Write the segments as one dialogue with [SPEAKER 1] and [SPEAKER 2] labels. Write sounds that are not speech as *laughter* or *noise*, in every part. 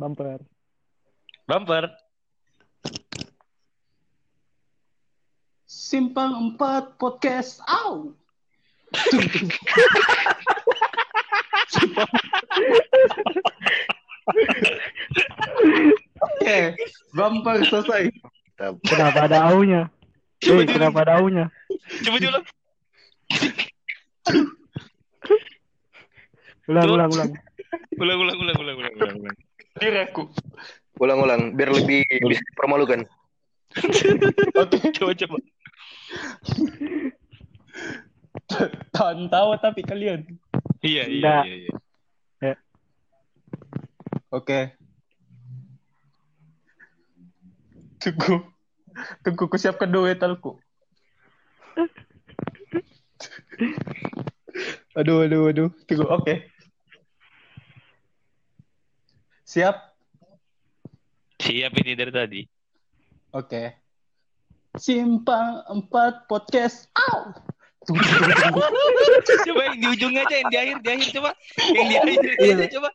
[SPEAKER 1] Bumper.
[SPEAKER 2] Bumper.
[SPEAKER 3] Simpang 4 podcast. Au. Oke, bumper selesai.
[SPEAKER 1] Kenapa ada aunya?
[SPEAKER 2] Coba
[SPEAKER 1] Eh, kenapa ada aunya?
[SPEAKER 2] Coba diulang.
[SPEAKER 1] Ulang, ulang, ulang.
[SPEAKER 2] Ulang, ulang, ulang, ulang, ulang, ulang. Ulang.
[SPEAKER 3] Direku.
[SPEAKER 4] Ulang-ulang biar lebih bisa dipermalukan.
[SPEAKER 3] Oke, *laughs*
[SPEAKER 2] Coba, coba.
[SPEAKER 3] tahan tawa tapi kalian.
[SPEAKER 2] Iya, iya, iya, iya.
[SPEAKER 3] Oke. Tunggu. Tunggu ku siapkan duetalku. aduh, aduh, aduh. Tunggu, oke. Siap?
[SPEAKER 2] Siap ini dari tadi.
[SPEAKER 3] Oke. Simpang 4 podcast. Tunggu. *laughs*
[SPEAKER 2] coba yang di ujungnya aja, yang di akhir, di akhir coba. Yang di akhirnya aja coba.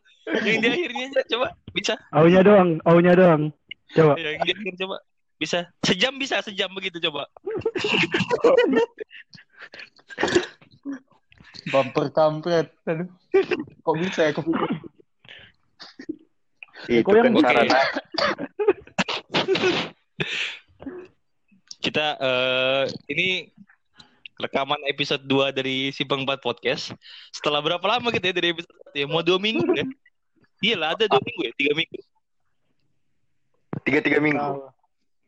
[SPEAKER 2] Yang di akhirnya aja coba. Bisa.
[SPEAKER 1] Aunya doang, aunya doang. Coba.
[SPEAKER 2] Yang di akhir coba. Bisa. Sejam bisa, sejam begitu coba.
[SPEAKER 3] Bumper kampret. Aduh. Kok bisa ya kepikir?
[SPEAKER 4] Itu kan sarana.
[SPEAKER 2] Kita eh ini rekaman episode 2 dari Simpang 4 Podcast. Setelah berapa lama kita ya dari episode 1 ya? Mau dua minggu ya? Iya lah, ada dua minggu ya? Tiga minggu.
[SPEAKER 4] Tiga-tiga minggu.
[SPEAKER 1] Tahu.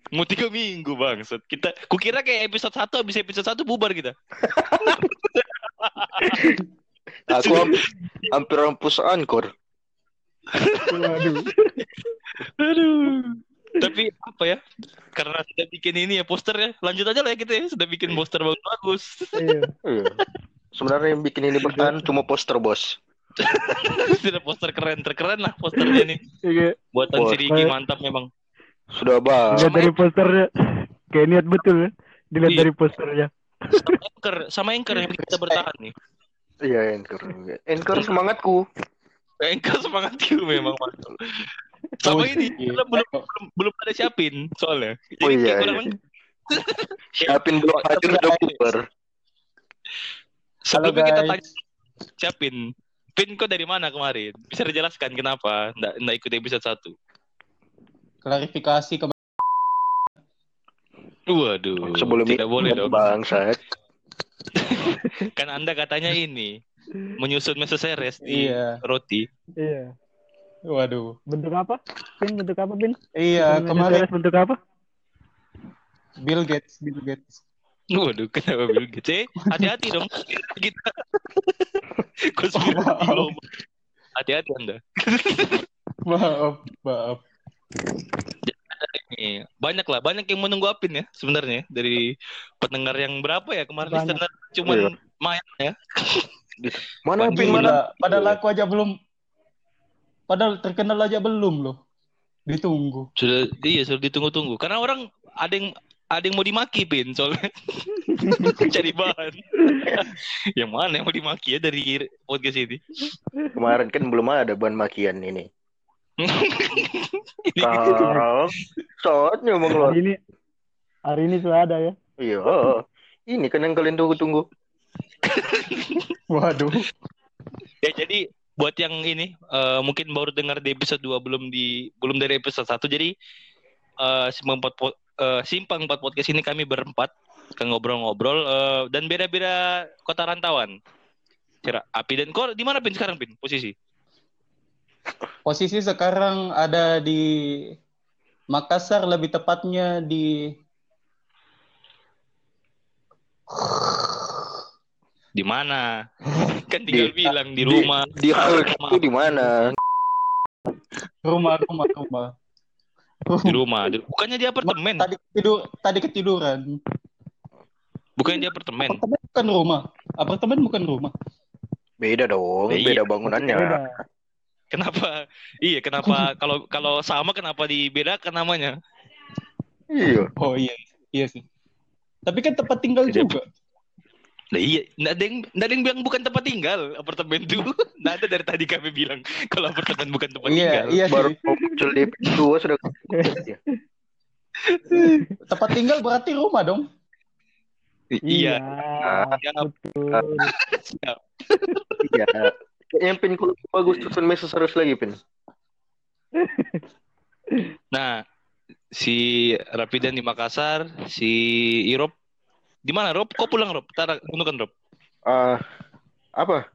[SPEAKER 2] Mau tiga minggu bang. Kita, kukira kayak episode 1 habis episode 1 bubar kita. *laughs*
[SPEAKER 4] Aku hampir, hampir rampus ankor.
[SPEAKER 1] Waduh.
[SPEAKER 2] Aduh. Tapi apa ya? Karena sudah bikin ini ya posternya. Lanjut aja lah ya kita ya. Sudah bikin poster bagus-bagus.
[SPEAKER 1] Iya.
[SPEAKER 4] Iya. Sebenarnya yang bikin ini bertahan cuma poster bos. *laughs*
[SPEAKER 2] sudah poster keren terkeren lah posternya nih.
[SPEAKER 1] Iya.
[SPEAKER 2] Buatan si Riki mantap memang.
[SPEAKER 4] Sudah bang.
[SPEAKER 1] Dilihat dari posternya. Kayak niat betul ya. Dilihat
[SPEAKER 2] Iya.
[SPEAKER 1] dari posternya.
[SPEAKER 2] Sama anchor, sama anchor yang kita bertahan nih.
[SPEAKER 4] Iya anchor. Anchor semangatku.
[SPEAKER 2] Anchor semangat you memang mantap. *laughs* Sama ini belum belum belum, belum ada siapin soalnya. Jadi
[SPEAKER 4] Oh, iya, iya. *laughs* Siapin belum hadir udah bubar.
[SPEAKER 2] Sebelumnya kita tanya siapin. Pin kok dari mana kemarin? Bisa dijelaskan kenapa nggak nggak ikut episode 1?
[SPEAKER 3] Klarifikasi ke
[SPEAKER 2] Waduh,
[SPEAKER 4] Sebelum
[SPEAKER 2] tidak boleh dong.
[SPEAKER 4] Bangsat. *laughs*
[SPEAKER 2] Kan Anda katanya ini menyusun mesoseres di
[SPEAKER 3] Iya.
[SPEAKER 2] roti.
[SPEAKER 1] Iya.
[SPEAKER 3] Waduh.
[SPEAKER 1] Bentuk apa? Pin bentuk apa, Pin?
[SPEAKER 3] Iya, kemarin
[SPEAKER 1] bentuk apa?
[SPEAKER 3] Bill Gates, Bill Gates.
[SPEAKER 2] Waduh, kenapa Bill Gates? Eh, hati-hati dong. Kita konspirasi global. Hati-hati Anda.
[SPEAKER 3] Maaf, maaf.
[SPEAKER 2] Banyak lah, banyak yang menunggu Apin ya sebenarnya dari pendengar yang berapa ya kemarin listener cuman
[SPEAKER 4] Iya.
[SPEAKER 2] main ya.
[SPEAKER 4] Mana pin mana?
[SPEAKER 3] Padahal aku aja belum padahal terkenal aja belum loh. Ditunggu.
[SPEAKER 2] Sudah iya sudah ditunggu-tunggu. Karena orang ada yang ada yang mau dimaki Pin soalnya *laughs* cari bahan. *laughs* yang mana yang mau dimaki ya dari podcast ini?
[SPEAKER 4] Kemarin kan belum ada bahan makian ini.
[SPEAKER 2] Ini *laughs*
[SPEAKER 4] Sekarang saatnya mengeluarkan.
[SPEAKER 1] Hari ini hari ini sudah ada ya.
[SPEAKER 4] Iya. Ini kan yang kalian tunggu-tunggu.
[SPEAKER 3] Waduh.
[SPEAKER 2] Ya jadi buat yang ini eh, mungkin baru dengar di episode 2 belum di belum dari episode 1 jadi eh simpang 4 po- simpang 4 podcast ini kami berempat ke ngobrol-ngobrol eh, dan beda-beda kota rantauan. Kira Api dan kok di mana Pin sekarang Pin posisi?
[SPEAKER 3] Posisi sekarang ada di Makassar lebih tepatnya di
[SPEAKER 2] Di mana? *laughs* Kan tinggal
[SPEAKER 4] Di-
[SPEAKER 2] bilang di rumah.
[SPEAKER 4] Di itu di mana?
[SPEAKER 3] rumah rumah rumah.
[SPEAKER 2] Di rumah. Di- Bukannya di apartemen.
[SPEAKER 3] Tadi tidur tadi ketiduran.
[SPEAKER 2] Bukannya di apartemen.
[SPEAKER 3] Apartemen bukan rumah. Apartemen bukan rumah.
[SPEAKER 4] Beda dong,
[SPEAKER 2] Iya.
[SPEAKER 4] beda bangunannya.
[SPEAKER 1] Beda.
[SPEAKER 2] Kenapa? Iya, kenapa *laughs* kalau kalau sama kenapa dibedakan namanya?
[SPEAKER 4] Iya.
[SPEAKER 3] Oh iya, iya sih. Tapi kan tempat tinggal
[SPEAKER 2] Tidak.
[SPEAKER 3] juga.
[SPEAKER 2] Nah iya, nggak ada yang nggak ada yang bilang bukan tempat tinggal apartemen tuh. *laughs* Nggak ada dari tadi kami bilang kalau apartemen bukan tempat
[SPEAKER 3] Iya,
[SPEAKER 2] tinggal.
[SPEAKER 3] iya
[SPEAKER 4] Baru
[SPEAKER 3] sih.
[SPEAKER 4] mau muncul di dua sudah.
[SPEAKER 3] Tempat tinggal berarti rumah dong.
[SPEAKER 1] Iya.
[SPEAKER 2] Iya. *laughs*
[SPEAKER 4] Iya. Kayaknya pin kalau bagus susun Mesos harus lagi pin.
[SPEAKER 2] Nah, si Rapidan di Makassar, si Irop di mana Rob? Kok pulang Rob? Tara, nunukan Rob.
[SPEAKER 4] Ah, apa?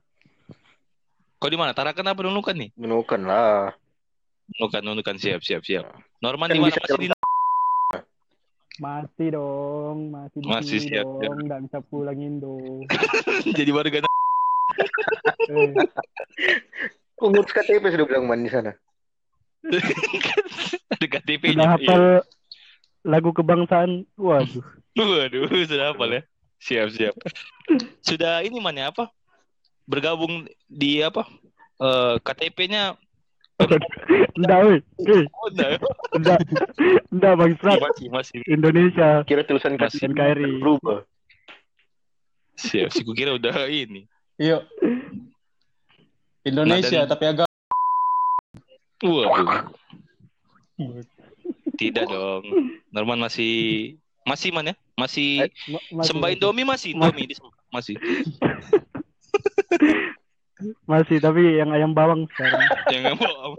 [SPEAKER 2] Kau di mana? Tarakan apa nunukan nih?
[SPEAKER 4] Menukan lah.
[SPEAKER 2] Nunukan, nunukan siap, siap, siap. Norman
[SPEAKER 4] Kan
[SPEAKER 2] di mana? Masih di
[SPEAKER 1] Masih dong, masih di
[SPEAKER 2] Masih
[SPEAKER 1] sini
[SPEAKER 2] siap,
[SPEAKER 1] dong, nggak bisa pulang Indo. *laughs*
[SPEAKER 2] jadi warga
[SPEAKER 1] Eh,
[SPEAKER 4] Kok ngurus KTP sudah bilang man di sana. *laughs*
[SPEAKER 2] ada KTP-nya.
[SPEAKER 1] sudah hafal lagu kebangsaan, waduh.
[SPEAKER 2] Waduh, *laughs* sudah hafal ya. Siap, siap. Sudah ini mana apa? Bergabung di apa? Eh, KTP-nya
[SPEAKER 1] Enggak, *laughs* weh. Eh,
[SPEAKER 2] oh, enggak.
[SPEAKER 1] enggak. Enggak, Bang Strat.
[SPEAKER 2] masih masih
[SPEAKER 1] Indonesia.
[SPEAKER 4] Kira tulisan
[SPEAKER 2] Masih
[SPEAKER 4] KTP
[SPEAKER 1] NKRI.
[SPEAKER 4] berubah.
[SPEAKER 2] siap. Si kira udah ini.
[SPEAKER 3] Iya. Indonesia
[SPEAKER 2] Nah, dan-
[SPEAKER 3] tapi agak
[SPEAKER 2] Waduh. Tidak dong. Norman masih masih mana? Masih
[SPEAKER 1] Ma- masih-
[SPEAKER 2] sembah Indomie masih Indomie disembah. masih. *laughs*
[SPEAKER 1] Masih, tapi yang ayam bawang sekarang.
[SPEAKER 2] Jangan mau.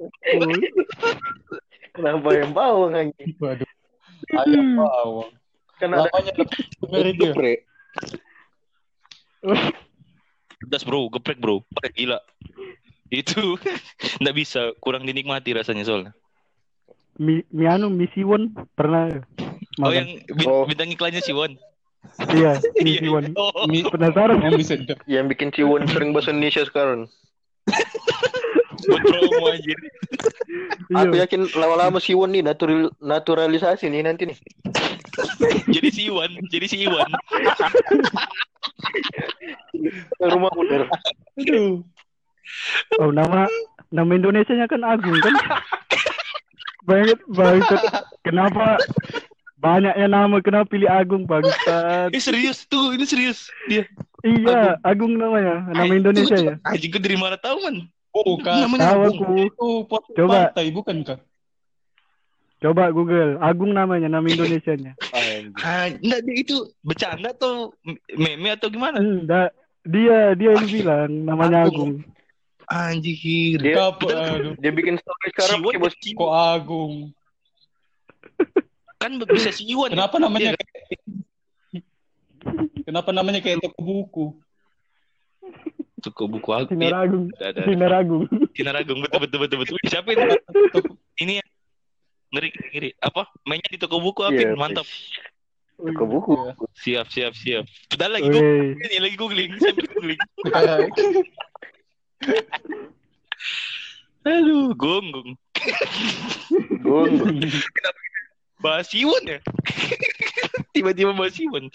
[SPEAKER 2] *laughs*
[SPEAKER 4] Kenapa yang bawang anjing?
[SPEAKER 3] waduh. Ayam bawang.
[SPEAKER 4] Kan ada
[SPEAKER 3] Namanya
[SPEAKER 4] geprek. *laughs*
[SPEAKER 2] Das bro, geprek bro. Gila. Itu nggak bisa, kurang dinikmati rasanya soalnya.
[SPEAKER 1] Mi, mi anu, mi siwon pernah
[SPEAKER 2] Oh yang bin-
[SPEAKER 4] Oh.
[SPEAKER 2] bintang iklannya si Won.
[SPEAKER 1] Iya, *laughs* mi siwon.
[SPEAKER 2] Oh,
[SPEAKER 3] Mi-
[SPEAKER 1] Penasaran?
[SPEAKER 3] Oh, bisa.
[SPEAKER 4] Yang bikin Ciwon sering bahasa Indonesia sekarang. *laughs*
[SPEAKER 2] promo anjir.
[SPEAKER 4] Aku
[SPEAKER 1] Iya.
[SPEAKER 4] yakin lama-lama Siwon nih natural, naturalisasi nih nanti nih.
[SPEAKER 2] Jadi si Iwan, jadi si Iwan. *laughs*
[SPEAKER 4] Rumah bener.
[SPEAKER 3] Aduh.
[SPEAKER 1] Oh, nama nama Indonesianya kan Agung kan? Banget, banget. Kenapa banyaknya nama kenapa pilih Agung bangsat? *laughs*
[SPEAKER 2] Eh serius tuh, ini serius dia.
[SPEAKER 1] Iya, Agung namanya, nama Indonesia ya.
[SPEAKER 2] Anjing gue dari mana tahu man?
[SPEAKER 3] Bukan.
[SPEAKER 2] Namanya
[SPEAKER 1] Tahu
[SPEAKER 2] Agung.
[SPEAKER 1] aku.
[SPEAKER 3] Itu pot
[SPEAKER 1] Coba.
[SPEAKER 3] pantai bukan kah?
[SPEAKER 1] Coba Google, Agung namanya, nama Indonesianya. *laughs*
[SPEAKER 2] Ah, enggak dia itu bercanda atau meme atau gimana?
[SPEAKER 1] Enggak, dia dia yang bilang namanya Agung.
[SPEAKER 2] Anjir.
[SPEAKER 4] Dia,
[SPEAKER 3] aduh.
[SPEAKER 4] dia bikin story sekarang pakai bos
[SPEAKER 3] Kok Agung? *laughs*
[SPEAKER 2] kan bisa si Iwan. ya?
[SPEAKER 3] Kenapa namanya
[SPEAKER 2] Iya,
[SPEAKER 3] kayak Kenapa namanya kayak toko buku?
[SPEAKER 2] Toko buku aku.
[SPEAKER 1] Sinar Agung,
[SPEAKER 2] Ada, ada.
[SPEAKER 1] Sinar Agung.
[SPEAKER 2] Sinar Agung betul betul betul betul. Siapa ini? ini ya. ngeri ngeri apa? Mainnya di toko buku apa?
[SPEAKER 4] Iya,
[SPEAKER 2] Mantap.
[SPEAKER 4] Toko buku.
[SPEAKER 2] Siap siap siap. Sudah lagi googling, ini lagi googling, sambil googling. *laughs* Aduh, gonggong.
[SPEAKER 4] Gung.
[SPEAKER 2] Bahas Iwan ya? *laughs* Tiba-tiba bahas Iwan.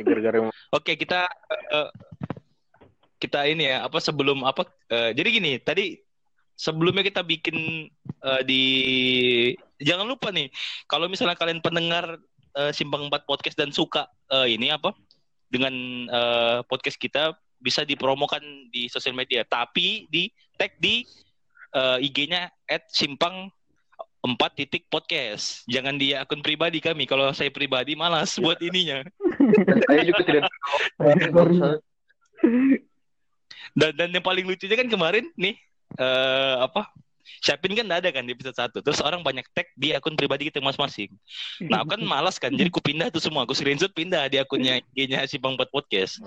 [SPEAKER 4] Gara-gara
[SPEAKER 2] Oke, kita eh, kita ini ya, apa sebelum apa eh, jadi gini, tadi sebelumnya kita bikin eh, di jangan lupa nih, kalau misalnya kalian pendengar eh, Simpang 4 podcast dan suka eh, ini apa dengan eh, podcast kita bisa dipromokan di sosial media, tapi di tag di eh, IG-nya @simpang 4 titik podcast. Jangan di akun pribadi kami. Kalau saya pribadi malas buat ininya.
[SPEAKER 4] dan *laughs* saya juga tidak.
[SPEAKER 2] Dan dan yang paling lucunya kan kemarin nih eh apa? Syapin kan ada kan di episode 1. Terus orang banyak tag di akun pribadi kita masing-masing. Nah, aku kan malas kan. Jadi aku pindah tuh semua. Aku screenshot pindah di akunnya IG-nya si Bang 4 Podcast.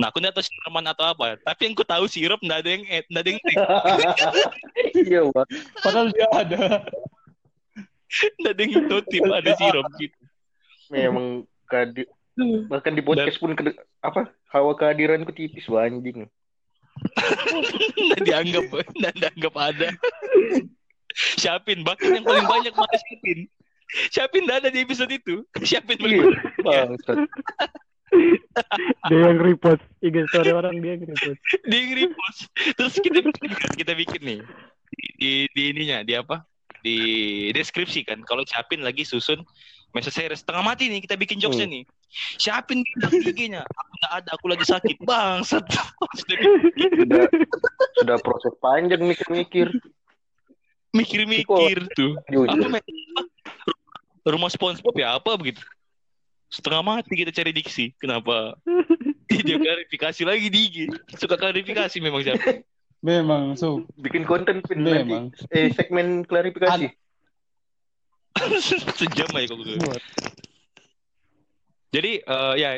[SPEAKER 2] Nah, aku nggak tahu si Roman atau apa. Tapi yang ku tahu si Rob nggak ada yang add, nggak ada yang tag, *laughs*
[SPEAKER 4] Iya.
[SPEAKER 3] Padahal dia ada. *laughs*
[SPEAKER 2] nggak ada yang notif ada si Rob gitu.
[SPEAKER 4] Memang kadi bahkan di podcast pun kede- apa hawa kehadiranku tipis wah, anjing. *laughs*
[SPEAKER 2] Nggak dianggap, nggak dianggap ada. *laughs* Syapin, bahkan yang paling banyak malah Syapin. Syapin nggak ada di episode itu. Syapin
[SPEAKER 4] Iya,
[SPEAKER 2] paling
[SPEAKER 4] bangsat.
[SPEAKER 1] Dia yang repost, IG story orang dia yang repost.
[SPEAKER 2] di repost terus kita bikin kita bikin nih di, di, di ininya di apa di deskripsi kan kalau Capin lagi susun message saya setengah mati nih kita bikin jokesnya
[SPEAKER 4] Hmm.
[SPEAKER 2] nih. Siapin IG-nya. Aku nggak ada, aku lagi sakit. Bangsat.
[SPEAKER 4] Sudah sudah proses panjang mikir-mikir.
[SPEAKER 2] Mikir-mikir tuh. Apa? Rumah SpongeBob ya apa begitu? Setengah mati kita cari diksi. Kenapa? Dia klarifikasi lagi di IG. Suka klarifikasi memang siapa.
[SPEAKER 3] Memang, so.
[SPEAKER 4] Bikin konten pin
[SPEAKER 3] Memang.
[SPEAKER 4] nanti. Eh segmen klarifikasi. *laughs*
[SPEAKER 2] Sejam aja kalau gitu. Jadi eh, ya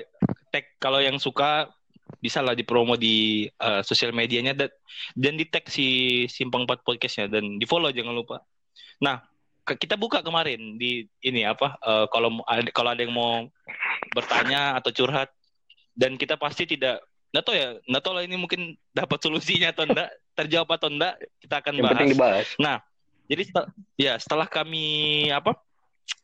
[SPEAKER 2] tag kalau yang suka bisa lah dipromo di eh, sosial medianya dan, dan di tag si Simpang 4 podcastnya dan di follow jangan lupa. Nah ke- kita buka kemarin di ini apa eh, kalau kalau ada yang mau bertanya atau curhat dan kita pasti tidak nggak tahu ya nggak tahu lah ini mungkin dapat solusinya atau enggak terjawab atau enggak kita akan
[SPEAKER 4] Yang
[SPEAKER 2] bahas.
[SPEAKER 4] penting dibahas.
[SPEAKER 2] Jadi setel- ya setelah kami apa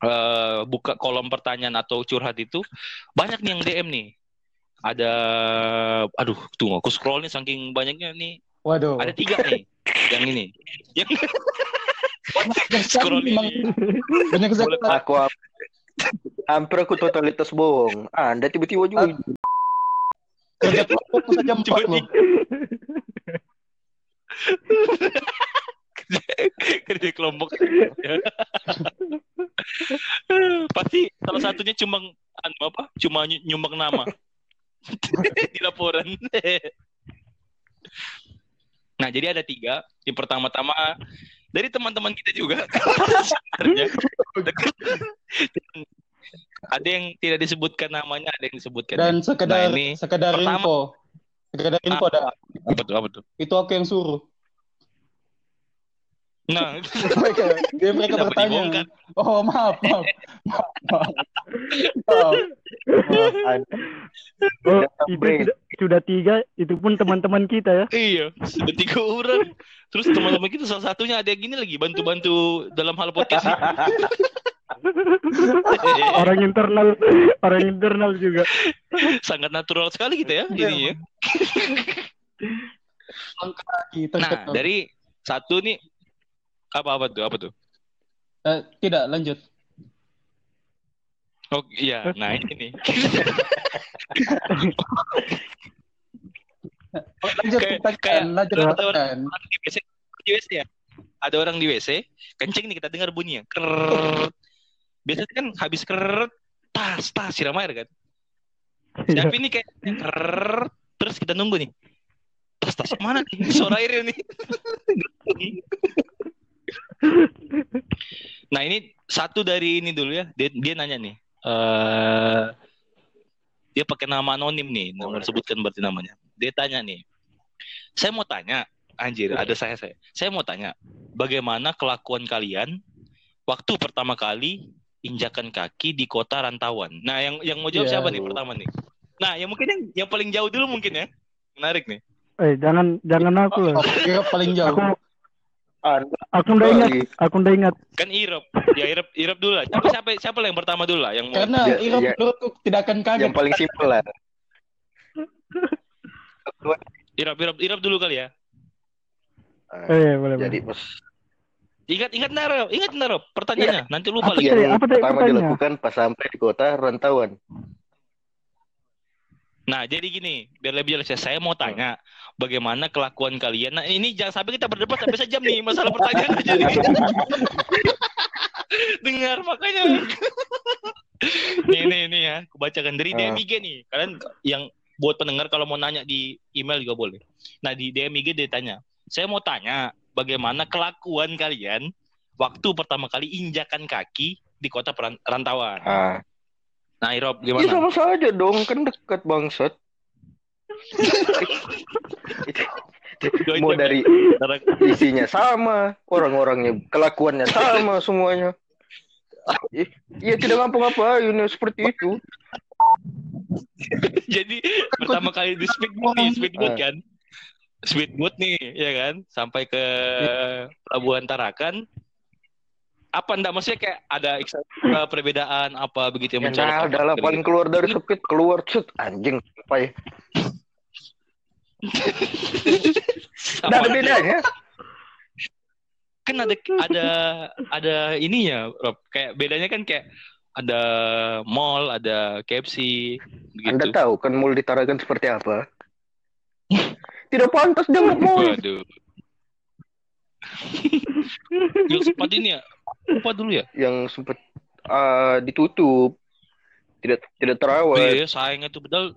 [SPEAKER 2] eh, buka kolom pertanyaan atau curhat itu banyak nih yang DM nih. Ada aduh tunggu aku scroll nih saking banyaknya nih.
[SPEAKER 3] Waduh.
[SPEAKER 2] Ada tiga nih yang ini. Yang
[SPEAKER 3] Banyak
[SPEAKER 2] scroll ini.
[SPEAKER 3] Banyak sekali.
[SPEAKER 4] Aku am- hampir aku totalitas bohong. Anda tiba-tiba juga.
[SPEAKER 3] Kerja kelompok saja empat loh.
[SPEAKER 2] di- *laughs* kerja kelompok. Pasti salah satunya cuma anu apa? Cuma ny- nyumbang nama *laughs* di laporan. nah, jadi ada tiga. Yang pertama-tama dari teman-teman kita juga. *laughs* Ada yang tidak disebutkan namanya, ada yang disebutkan.
[SPEAKER 3] Dan sekedar
[SPEAKER 2] Nah, ini
[SPEAKER 3] sekedar
[SPEAKER 2] pertama.
[SPEAKER 3] info. Sekedar info ada.
[SPEAKER 2] apa tuh? Apa tuh?
[SPEAKER 3] Itu aku yang suruh.
[SPEAKER 2] Nah, *laughs*
[SPEAKER 3] Mereka, dia mereka
[SPEAKER 2] Kenapa
[SPEAKER 3] bertanya.
[SPEAKER 2] dibongkar?
[SPEAKER 3] Oh maaf, maaf. Maaf, *laughs* maaf.
[SPEAKER 1] Oh, itu sudah, sudah tiga, itu pun teman-teman kita ya.
[SPEAKER 2] Iya, sudah tiga orang. Terus teman-teman kita salah satunya ada yang gini lagi bantu-bantu dalam hal podcast ini. *laughs* *laughs*
[SPEAKER 1] Orang internal, orang internal juga.
[SPEAKER 2] Sangat natural sekali kita ya ini ya.
[SPEAKER 3] Kita
[SPEAKER 2] Nah, dari satu nih apa apa tuh? Apa tuh?
[SPEAKER 3] Eh, tidak lanjut.
[SPEAKER 2] Oh iya, nah ini nih. *laughs*
[SPEAKER 3] Oh, lanjut
[SPEAKER 2] Kayak-
[SPEAKER 3] pertanyaan,
[SPEAKER 2] kayak-
[SPEAKER 3] lanjut pertanyaan.
[SPEAKER 2] Orang di WC, di WC ya. Ada orang di WC, kencing nih kita dengar bunyinya. Krrrr. Biasanya kan habis krrrr, tas tas siram air kan. Tapi *laughs* ini kayak krrrr, terus kita nunggu nih. Tas tas mana nih? Suara airnya nih. *laughs* nah ini satu dari ini dulu ya. Dia, dia nanya nih. eh dia pakai nama anonim nih. Nomor sebutkan berarti namanya. Dia tanya nih. Saya mau tanya. Anjir, ada saya saya. Saya mau tanya, bagaimana kelakuan kalian waktu pertama kali injakan kaki di kota rantauan? Nah, yang yang mau jawab
[SPEAKER 3] Iya.
[SPEAKER 2] siapa nih pertama nih? Nah, yang mungkin yang yang paling jauh dulu mungkin ya. Menarik nih.
[SPEAKER 1] Eh, jangan jangan aku lah.
[SPEAKER 3] Oh, paling jauh.
[SPEAKER 1] Aku
[SPEAKER 4] Anda
[SPEAKER 1] aku udah ingat, aku udah ingat.
[SPEAKER 2] Kan Irop. Ya Irop Irop dulu lah. Siapa siapa siapa lah yang pertama dulu lah yang mau
[SPEAKER 3] Karena
[SPEAKER 4] Ya,
[SPEAKER 3] Ira
[SPEAKER 4] ya.
[SPEAKER 3] menurutku tidak akan kaget.
[SPEAKER 4] yang paling simpel lah. *laughs*
[SPEAKER 2] Irop Irop Irop dulu kali ya.
[SPEAKER 1] Eh, boleh.
[SPEAKER 4] Jadi
[SPEAKER 1] boleh.
[SPEAKER 4] pas
[SPEAKER 2] Ingat ingat Naro, ingat Naro. Pertanyaannya, nanti lupa
[SPEAKER 1] Apa
[SPEAKER 2] lagi.
[SPEAKER 4] yang
[SPEAKER 1] Apa
[SPEAKER 4] pertama
[SPEAKER 1] pertanyaan?
[SPEAKER 4] dilakukan pas sampai di kota rantauan.
[SPEAKER 2] Nah, jadi gini, biar lebih jelas ya, saya mau tanya bagaimana kelakuan kalian. Nah, ini jangan sampai kita berdebat sampai sejam nih masalah pertanyaan aja nih. *laughs* Dengar makanya. nih, nih, nih ya, aku bacakan dari
[SPEAKER 4] Ah.
[SPEAKER 2] DMIG nih. Kalian yang buat pendengar kalau mau nanya di email juga boleh. Nah, di DMIG dia tanya, saya mau tanya bagaimana kelakuan kalian waktu pertama kali injakan kaki di kota peran- rantauan.
[SPEAKER 4] Ah,
[SPEAKER 2] Nah, Irob
[SPEAKER 4] ya
[SPEAKER 2] gimana?
[SPEAKER 4] sama saja dong, kan dekat bangsat. Mau dari isinya sama, orang-orangnya kelakuannya sama semuanya. Iya tidak ngapa-ngapain ya seperti itu.
[SPEAKER 2] Jadi pertama kali di speedboat nih, speedboat
[SPEAKER 4] Ah.
[SPEAKER 2] kan. Speedboat nih, ya kan, sampai ke Pelabuhan Tarakan. Apa enggak maksudnya kayak ada perbedaan apa begitu yang
[SPEAKER 4] Ya
[SPEAKER 2] mencolok?
[SPEAKER 4] nah, adalah
[SPEAKER 2] gitu?
[SPEAKER 4] paling keluar dari speed keluar set anjing apa ya? Tidak ada bedanya.
[SPEAKER 2] Kan ada ada ada ininya, Rob. Kayak bedanya kan kayak ada mall, ada KFC,
[SPEAKER 4] Anda
[SPEAKER 2] begitu.
[SPEAKER 4] tahu kan mall di Tarakan seperti apa? *laughs* Tidak pantas dianggap mall.
[SPEAKER 2] Waduh. Yang sempat ini ya, apa dulu ya?
[SPEAKER 4] Yang sempat ah, ditutup. Tidak tidak
[SPEAKER 2] Oh,
[SPEAKER 4] terawat.
[SPEAKER 2] iya, sayangnya tuh bedal,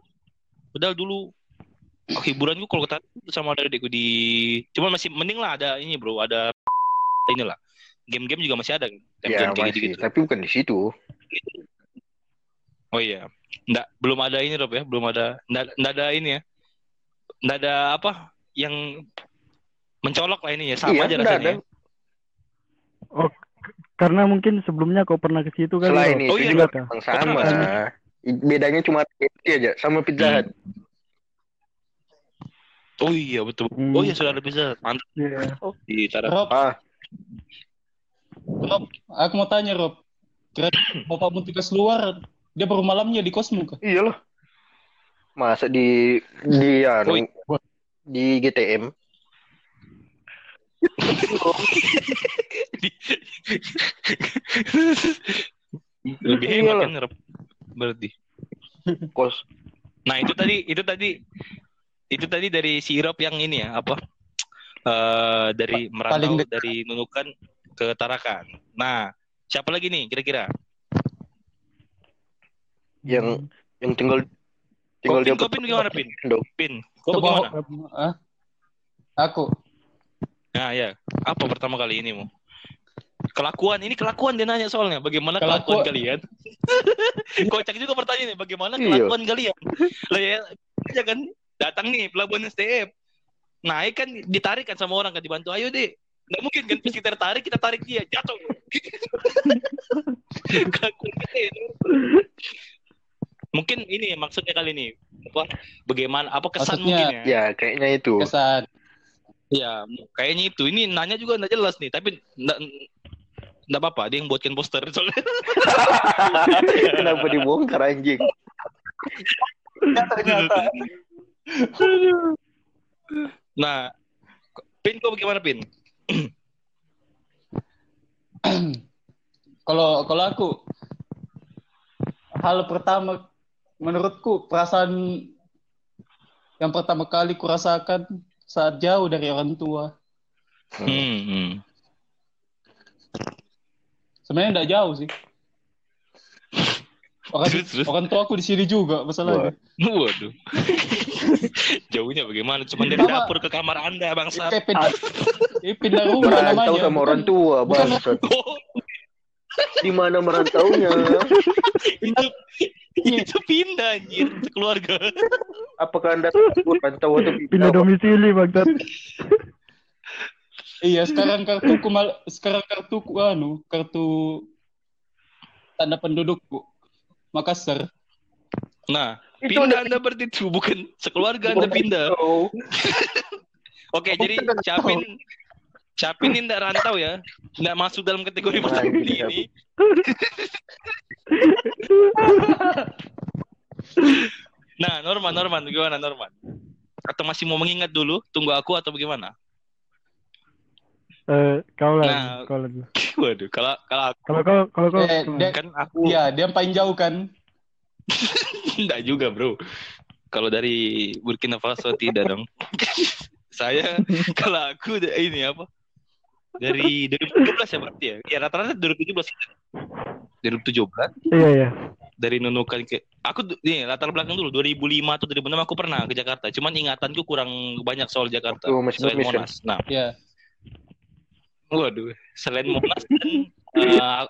[SPEAKER 2] bedal dulu hiburan gue kalau kata sama adikku di, cuman masih mending lah ada ini bro, ada inilah game-game juga masih ada kan, time
[SPEAKER 4] Ya, masih.
[SPEAKER 2] gitu-gitu.
[SPEAKER 4] Tapi bukan di situ.
[SPEAKER 2] Oh iya, nggak belum ada ini Rob ya, belum ada, nggak, nggak ada ini ya, nggak ada apa yang mencolok lah ini ya, sama
[SPEAKER 4] Iya,
[SPEAKER 2] aja rasanya.
[SPEAKER 4] ada.
[SPEAKER 2] ya.
[SPEAKER 1] Oh, karena mungkin sebelumnya kau pernah ke situ kan?
[SPEAKER 4] Selain itu
[SPEAKER 2] Oh iya,
[SPEAKER 4] juga memang sama.
[SPEAKER 2] Pernah,
[SPEAKER 4] Bedanya cuma KFC aja sama Pizza
[SPEAKER 2] Hmm. Oh iya betul.
[SPEAKER 1] Hmm.
[SPEAKER 2] Oh iya sudah ada bisa mantap
[SPEAKER 1] Iya.
[SPEAKER 2] di Tara.
[SPEAKER 3] Rob,
[SPEAKER 4] Ah,
[SPEAKER 3] Rob, aku mau tanya Rob. Kira bapakmu tugas luar, dia baru malamnya di kosmu kah?
[SPEAKER 4] iyalah. Masa di di anu,
[SPEAKER 2] Woi.
[SPEAKER 4] di GTM?
[SPEAKER 2] Lebih
[SPEAKER 4] Iya
[SPEAKER 2] hemat kan Rob? Berarti.
[SPEAKER 4] Kos.
[SPEAKER 2] Nah itu tadi itu tadi itu tadi dari si Rob yang ini ya apa? Eh dari merantau
[SPEAKER 3] paling
[SPEAKER 2] dari Nunukan ke Tarakan. Nah siapa lagi nih kira-kira?
[SPEAKER 4] yang yang tinggal tinggal
[SPEAKER 2] Kopin,
[SPEAKER 4] dia
[SPEAKER 2] Kopin gimana Pin? Pin, kau
[SPEAKER 3] Coba-
[SPEAKER 2] bagaimana?
[SPEAKER 3] Ah? Aku.
[SPEAKER 2] Nah ya, apa pertama kali ini mu? Kelakuan ini kelakuan dia nanya soalnya bagaimana kelakuan
[SPEAKER 3] Kelakuan.
[SPEAKER 2] kalian? *laughs* Kocak juga pertanyaannya bagaimana
[SPEAKER 4] Iya.
[SPEAKER 2] kelakuan kalian? Lah ya, ya kan datang nih pelabuhan STM. Naik kan ditarik kan sama orang kan dibantu ayo deh. Nggak mungkin kan pas kita tarik kita tarik dia jatuh. *laughs* kelakuan kita ya. Mungkin ini maksudnya kali ini apa bagaimana apa kesan
[SPEAKER 3] Maksudnya-
[SPEAKER 2] mungkin ya?
[SPEAKER 4] Ya, kayaknya itu.
[SPEAKER 3] Kesan.
[SPEAKER 2] Ya, kayaknya itu. Ini nanya juga nggak jelas nih, tapi nggak nggak apa-apa. Dia yang buatkan poster soalnya. *laughs*
[SPEAKER 4] Kenapa dibongkar anjing?
[SPEAKER 3] ternyata.
[SPEAKER 2] Nah, Pin kok bagaimana Pin? *clears throat*
[SPEAKER 3] Kalau kalau aku hal pertama menurutku perasaan yang pertama kali kurasakan saat jauh dari orang tua.
[SPEAKER 2] Hmm, hmm.
[SPEAKER 3] Sebenarnya tidak jauh sih. *laughs* Orang,
[SPEAKER 2] Terus, terus.
[SPEAKER 3] orang tua aku di sini juga masalahnya.
[SPEAKER 2] Waduh. *laughs* Jauhnya bagaimana? Cuma dari
[SPEAKER 3] Sama.
[SPEAKER 2] dapur ke kamar Anda, Bangsa.
[SPEAKER 3] Kayak pindah, *laughs* pindah rumah namanya.
[SPEAKER 4] Merantau sama orang tua.
[SPEAKER 2] Oh,
[SPEAKER 4] Di mana merantaunya?
[SPEAKER 2] itu, itu pindah anjir keluarga.
[SPEAKER 4] Apakah Anda merantau atau
[SPEAKER 1] Pindah domisili Bagdad.
[SPEAKER 3] Iya, sekarang kartuku mal, sekarang kartuku anu, kartu tanda pendudukku. Makassar.
[SPEAKER 2] Nah,
[SPEAKER 4] Itu
[SPEAKER 2] pindah Anda berarti itu bukan sekeluarga Anda pindah.
[SPEAKER 4] Oh, *laughs*
[SPEAKER 2] Oke, jadi Capin Capin ini enggak rantau ya. Enggak masuk dalam kategori
[SPEAKER 4] Anjing,
[SPEAKER 2] pertama ini. Nah, Norman, Norman, gimana Norman? Atau masih mau mengingat dulu? Tunggu aku atau bagaimana?
[SPEAKER 1] Eh, kau lah,
[SPEAKER 2] Nah.
[SPEAKER 1] kau lagi. *laughs*
[SPEAKER 2] Waduh, kalau kalau aku
[SPEAKER 1] Kalau kau, kalau kau,
[SPEAKER 3] Eh, dia-
[SPEAKER 2] kan aku
[SPEAKER 3] Iya, dia yang paling jauh kan. *laughs*
[SPEAKER 2] enggak juga, Bro. Kalau dari Burkina Faso tidak dong. *laughs* Saya kalau aku ini apa? Dari 2017 ya berarti ya. Ya rata-rata 2017. 2017
[SPEAKER 1] iya iya.
[SPEAKER 2] dari Nunukan ke aku nih latar belakang dulu 2005 atau 2006 aku pernah ke Jakarta. Cuman ingatanku kurang banyak soal Jakarta.
[SPEAKER 4] Masih
[SPEAKER 2] Selain
[SPEAKER 4] kan?
[SPEAKER 2] Monas. Nah,
[SPEAKER 3] Iya.
[SPEAKER 2] waduh, selain Monas dan *laughs* eh,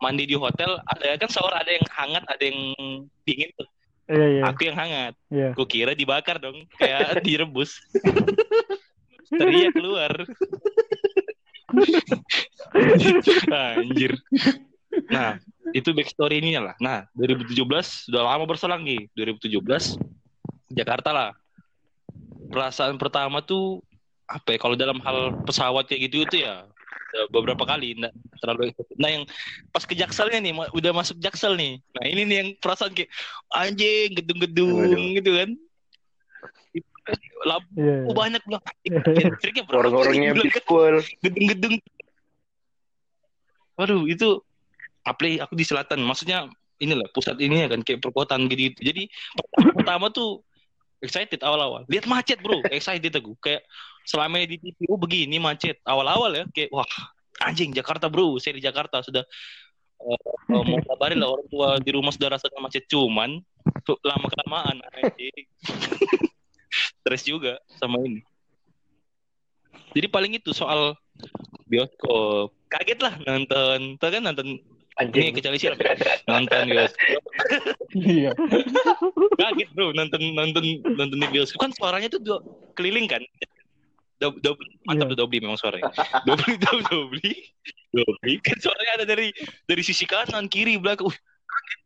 [SPEAKER 2] mandi di hotel ada kan sahur ada yang hangat, ada yang dingin tuh.
[SPEAKER 1] Iya iya.
[SPEAKER 2] Aku yang hangat.
[SPEAKER 1] Iya.
[SPEAKER 2] Gue kira dibakar dong, kayak *laughs* direbus. Teriak keluar. *laughs* Anjir. Nah, itu backstory ini lah. Nah, 2017 sudah lama berselang nih. 2017 Jakarta lah. Perasaan pertama tuh apa ya? Kalau dalam hal pesawat kayak gitu itu ya beberapa kali nggak terlalu nah yang pas ke jakselnya nih udah masuk jaksel nih nah ini nih yang perasaan kayak anjing gedung-gedung gitu kan
[SPEAKER 1] Iya. iya.
[SPEAKER 2] banyak bilang listriknya *laughs* berapa?
[SPEAKER 4] Orang-orangnya visual.
[SPEAKER 2] gedung-gedung. Waduh itu apalagi aku di selatan. Maksudnya inilah pusat ini ya kan kayak perkotaan gitu, -gitu. jadi pertama, tuh excited awal-awal. Lihat macet bro. Excited aku. Kayak selama ini di TV oh begini macet. Awal-awal ya kayak wah anjing Jakarta bro. Saya di Jakarta sudah uh, mau kabarin lah orang tua di rumah sudah rasanya macet. Cuman lama kelamaan anjing *laughs* stres juga sama ini. Jadi paling itu soal bioskop. Kaget lah nonton. Tuh kan nonton? Ini kecuali siapa nonton bioskop.
[SPEAKER 3] Iya.
[SPEAKER 2] kaget bro nonton nonton nonton di bioskop. Kan suaranya tuh dua, keliling kan? Double, double mantap
[SPEAKER 1] Iya.
[SPEAKER 2] tuh dobli memang suaranya. Dobli double *laughs* dobli dobli kan suaranya ada dari dari sisi kanan kiri belakang. Wih,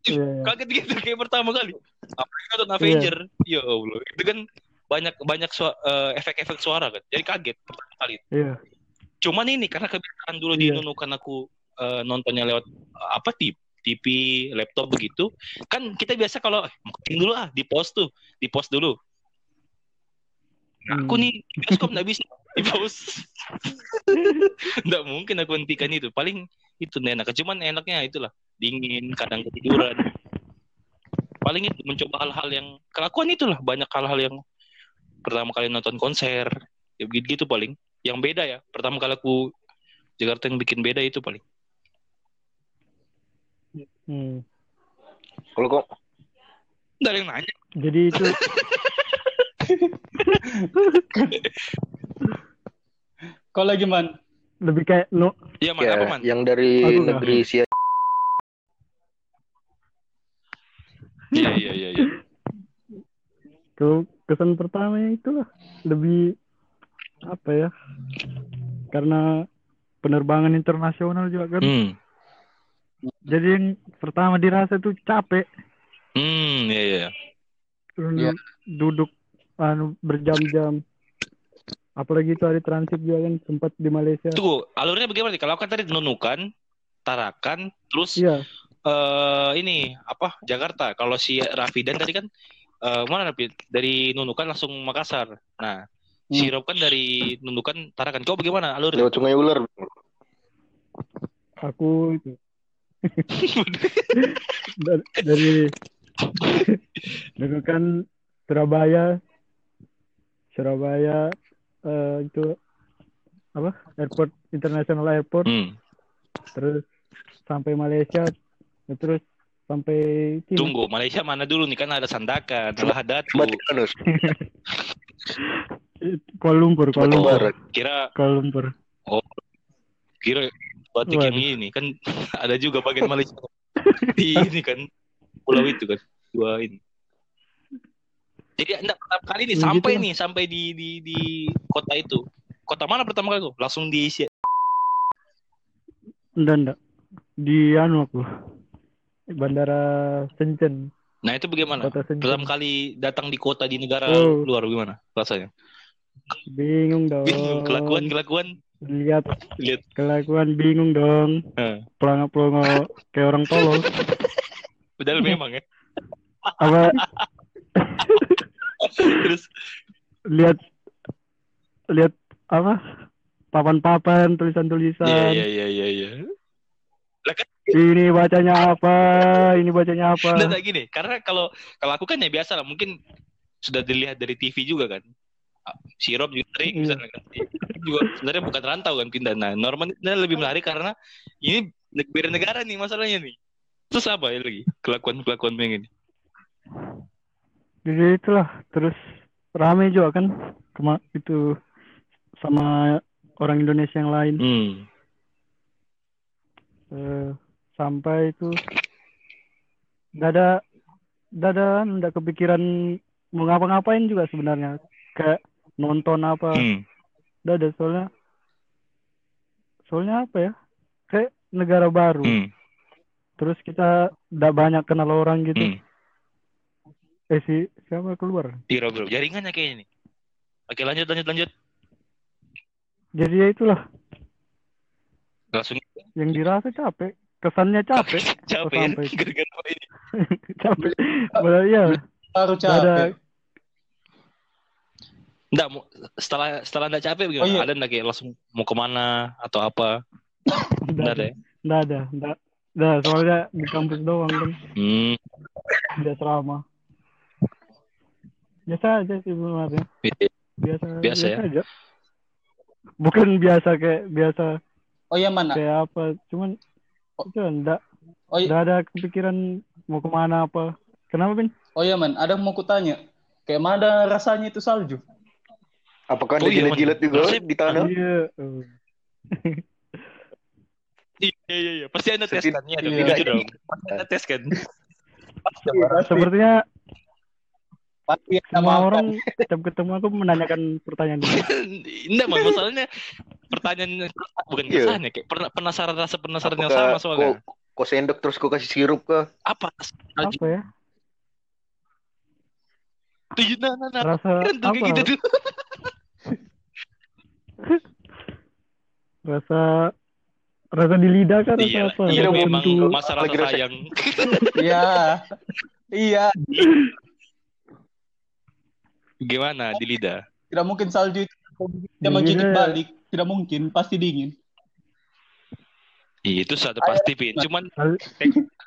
[SPEAKER 1] Iya.
[SPEAKER 2] kaget gitu kayak pertama kali. Apalagi nonton Avenger? Ya Allah itu kan banyak banyak sua- eh, efek-efek suara kan jadi kaget pertama kali
[SPEAKER 1] Iya.
[SPEAKER 2] cuman ini karena kebiasaan dulu di
[SPEAKER 1] Iya.
[SPEAKER 2] Nunukan aku eh, nontonnya lewat eh, apa TV, TV, laptop begitu, kan kita biasa kalau marketing dulu ah di post tuh, di post dulu. Nah, Aku
[SPEAKER 1] Hmm.
[SPEAKER 2] nih di bioskop nggak bisa di post, *laughs* nggak mungkin aku hentikan itu. Paling itu enak. Cuman enaknya itulah dingin, kadang ketiduran. Paling itu mencoba hal-hal yang kelakuan itulah banyak hal-hal yang pertama kali nonton konser ya begitu gitu paling. Yang beda ya pertama kali aku Jakarta yang bikin beda itu paling.
[SPEAKER 1] Hmm.
[SPEAKER 4] Kalau kok?
[SPEAKER 2] Nggak ada yang nanya.
[SPEAKER 1] Jadi itu *laughs*
[SPEAKER 3] Kau lagi man?
[SPEAKER 1] lebih kayak no
[SPEAKER 2] ya man.
[SPEAKER 4] Ya,
[SPEAKER 2] apa man?
[SPEAKER 4] yang dari
[SPEAKER 1] nggak.
[SPEAKER 4] negeri Sia
[SPEAKER 2] iya iya iya iya.
[SPEAKER 1] Kalau kesan pertamanya itulah lebih apa ya? Karena penerbangan internasional juga kan.
[SPEAKER 2] hmm
[SPEAKER 1] Jadi yang pertama dirasa itu capek.
[SPEAKER 2] hmm iya iya
[SPEAKER 1] Terus
[SPEAKER 3] Iya.
[SPEAKER 1] duduk anu berjam-jam. Apalagi itu hari transit juga kan sempat di Malaysia.
[SPEAKER 2] tunggu alurnya bagaimana nih kalau kan tadi Nunukan Tarakan terus
[SPEAKER 1] Iya,
[SPEAKER 2] eh ini apa Jakarta kalau si Rafidan tadi kan eh mana Rafid dari Nunukan langsung Makassar. Nah si
[SPEAKER 3] Hmm.
[SPEAKER 2] Rob kan dari Nunukan Tarakan. Kau bagaimana alurnya
[SPEAKER 4] lewat Sungai Ular.
[SPEAKER 1] aku itu. *laughs* Dari, dari dulu kan Surabaya. Surabaya eh, itu apa? Airport international airport.
[SPEAKER 2] Hmm.
[SPEAKER 1] terus sampai Malaysia. Terus sampai Cina.
[SPEAKER 2] tunggu Malaysia mana dulu nih? Kan ada Sandakan ada Hadatu.
[SPEAKER 4] Batik Anus. *laughs*
[SPEAKER 1] Kuala Lumpur Kuala Lumpur.
[SPEAKER 2] Kira
[SPEAKER 1] Kuala Lumpur.
[SPEAKER 2] Kira batik
[SPEAKER 1] Waduh.
[SPEAKER 2] yang ini. Kan *laughs* ada juga bagian Malaysia. Di ini kan pulau itu kan dua ini. Jadi anda pertama kali nih sampai
[SPEAKER 1] gitu.
[SPEAKER 2] nih sampai di di di kota itu. Kota mana pertama kali tuh? Langsung di
[SPEAKER 1] enggak enggak. Di anu aku Bandara Shenzhen.
[SPEAKER 2] Nah itu bagaimana? Pertama kali datang di kota di negara
[SPEAKER 1] Oh.
[SPEAKER 2] luar gimana rasanya?
[SPEAKER 1] Bingung dong.
[SPEAKER 2] Bingung kelakuan kelakuan?
[SPEAKER 1] Lihat.
[SPEAKER 2] Lihat.
[SPEAKER 1] Kelakuan bingung dong.
[SPEAKER 2] Eh.
[SPEAKER 1] pelangak pelongo kayak orang tolol
[SPEAKER 2] padahal memang ya.
[SPEAKER 1] Apa?
[SPEAKER 2] Terus?
[SPEAKER 1] Lihat. Lihat apa? Papan-papan tulisan-tulisan.
[SPEAKER 2] Iya iya iya iya iya
[SPEAKER 1] ini bacanya apa ini bacanya apa
[SPEAKER 2] Nggak, nggak gini, karena kalau kalau aku kan ya biasa lah, mungkin sudah dilihat dari TV juga kan. Ah, Si Rob juga sering
[SPEAKER 1] Iya.
[SPEAKER 2] misalnya kan. juga sebenarnya bukan rantau kan pindah. Nah, Norman ini lebih menarik karena ini neg- beda negara nih masalahnya nih. Terus apa ya lagi kelakuan-kelakuan yang ini?
[SPEAKER 1] jadi itulah terus rame juga kan kema itu sama orang Indonesia yang lain
[SPEAKER 2] Hmm.
[SPEAKER 1] Eh, sampai itu nggak ada nggak ada nggak kepikiran mau ngapa-ngapain juga sebenarnya kayak nonton apa
[SPEAKER 2] Hmm.
[SPEAKER 1] nggak ada soalnya soalnya apa ya kayak negara baru
[SPEAKER 2] Hmm.
[SPEAKER 1] terus kita nggak banyak kenal orang gitu
[SPEAKER 2] Hmm.
[SPEAKER 1] eh si siapa keluar
[SPEAKER 2] Di Rob, Rob. Jaringannya kayaknya nih. Oke, lanjut lanjut lanjut.
[SPEAKER 1] jadi ya itulah
[SPEAKER 2] Langsung
[SPEAKER 1] yang dirasa capek kesannya capek *laughs*
[SPEAKER 2] capek
[SPEAKER 1] sampai.
[SPEAKER 2] Gara-gara apa ini? *laughs*
[SPEAKER 1] capek Padahal ya
[SPEAKER 3] Baru
[SPEAKER 1] nggak ada
[SPEAKER 3] capek.
[SPEAKER 2] Nggak, mau- setelah setelah nggak capek bagaimana?
[SPEAKER 3] Oh, iya.
[SPEAKER 2] Ada nggak kayak langsung mau ke mana atau apa?
[SPEAKER 1] nggak
[SPEAKER 2] Nggak
[SPEAKER 1] ada
[SPEAKER 2] ada ya?
[SPEAKER 1] nggak ada nggak Nah, soalnya di kampus doang kan,
[SPEAKER 2] Hmm.
[SPEAKER 1] di asrama. Biasa aja sih sebenarnya. Biasa,
[SPEAKER 2] Biasa ya?
[SPEAKER 1] aja. Bukan biasa kayak biasa
[SPEAKER 3] Oh iya mana?
[SPEAKER 1] kayak apa, cuman itu enggak
[SPEAKER 3] Oh iya,
[SPEAKER 1] enggak ada kepikiran mau ke mana apa. Kenapa, Bin?
[SPEAKER 3] oh iya man, ada mau kutanya. Kayak mana rasanya itu salju?
[SPEAKER 4] Apakah
[SPEAKER 2] Oh
[SPEAKER 4] ada
[SPEAKER 2] iya,
[SPEAKER 4] jilat-jilat juga
[SPEAKER 2] Nasib.
[SPEAKER 4] di tanah?
[SPEAKER 1] Iya. eh.
[SPEAKER 2] Iya iya iya. Pasti anda tes kan? Iya.
[SPEAKER 3] Iya.
[SPEAKER 2] Dong. Pasti anda tes kan?
[SPEAKER 1] Sepertinya
[SPEAKER 3] Pasti ada
[SPEAKER 1] semua orang setiap ketemu aku menanyakan pertanyaan itu. *laughs*
[SPEAKER 2] Enggak, Bang. Masalahnya pertanyaan bukan
[SPEAKER 4] Iya.
[SPEAKER 2] kesannya kayak pernah penasaran rasa penasaran yang sama soalnya.
[SPEAKER 4] kok, kok sendok terus kok kasih sirup kah?
[SPEAKER 2] Apa?
[SPEAKER 1] Apa ya?
[SPEAKER 2] Tujuh nah, nah, nah.
[SPEAKER 1] Rasa
[SPEAKER 2] Keren tuh kayak
[SPEAKER 1] apa?
[SPEAKER 2] gitu tuh. *laughs*
[SPEAKER 1] Rasa rasa di lidah kan rasa
[SPEAKER 2] Iya,
[SPEAKER 1] apa?
[SPEAKER 2] iya memang masalah
[SPEAKER 4] rasa-
[SPEAKER 2] sayang. *laughs*
[SPEAKER 3] Iya. Iya.
[SPEAKER 2] Gimana di lidah?
[SPEAKER 3] Tidak mungkin salju itu dia
[SPEAKER 1] Iya.
[SPEAKER 3] menggigit balik. Tidak mungkin, pasti dingin.
[SPEAKER 2] Iya, itu satu pasti, Pin. Cuman
[SPEAKER 1] Sal-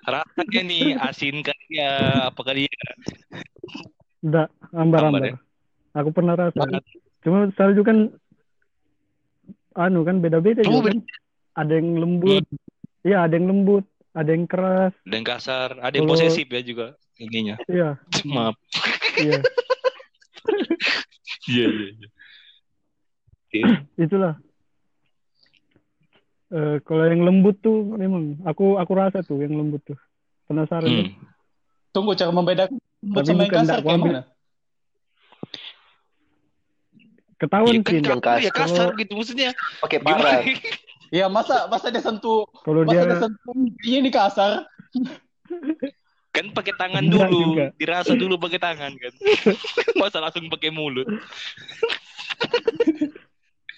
[SPEAKER 2] rasanya nih asin kali ya, apa kali ya?
[SPEAKER 1] Enggak,
[SPEAKER 2] Ambar
[SPEAKER 1] ambar-ambar.
[SPEAKER 2] ya?
[SPEAKER 1] Aku pernah rasa. Cuma salju kan anu kan beda-beda
[SPEAKER 2] Oh,
[SPEAKER 1] juga kan. Ada yang lembut. Iya, ada yang lembut, ada yang keras.
[SPEAKER 2] Dan kasar, ada yang posesif ya juga ininya.
[SPEAKER 1] Iya, *laughs*
[SPEAKER 2] Maaf.
[SPEAKER 1] iya. *laughs*
[SPEAKER 2] Iya, iya, iya.
[SPEAKER 1] Itulah. Eh, kalau yang lembut tuh memang aku aku rasa tuh yang lembut tuh. Penasaran tuh.
[SPEAKER 2] Hmm.
[SPEAKER 3] Tunggu cara membedakan lembut
[SPEAKER 1] Tapi
[SPEAKER 3] sama yang kasar kayak mana?
[SPEAKER 1] Ketahuan
[SPEAKER 2] Iya kan
[SPEAKER 1] sih.
[SPEAKER 2] kalau
[SPEAKER 4] Yang
[SPEAKER 2] ya kasar
[SPEAKER 1] kasar.
[SPEAKER 2] gitu maksudnya.
[SPEAKER 4] Pakai
[SPEAKER 2] Gimana?
[SPEAKER 4] parang.
[SPEAKER 3] Iya, masa masa dia sentuh,
[SPEAKER 1] Kalau
[SPEAKER 3] masa
[SPEAKER 1] dia
[SPEAKER 3] dia sentuh ini kasar.
[SPEAKER 2] Kan pakai tangan
[SPEAKER 1] Enggak
[SPEAKER 2] dulu,
[SPEAKER 1] juga.
[SPEAKER 2] dirasa dulu pakai tangan kan. *laughs* Masa langsung pakai mulut. *laughs*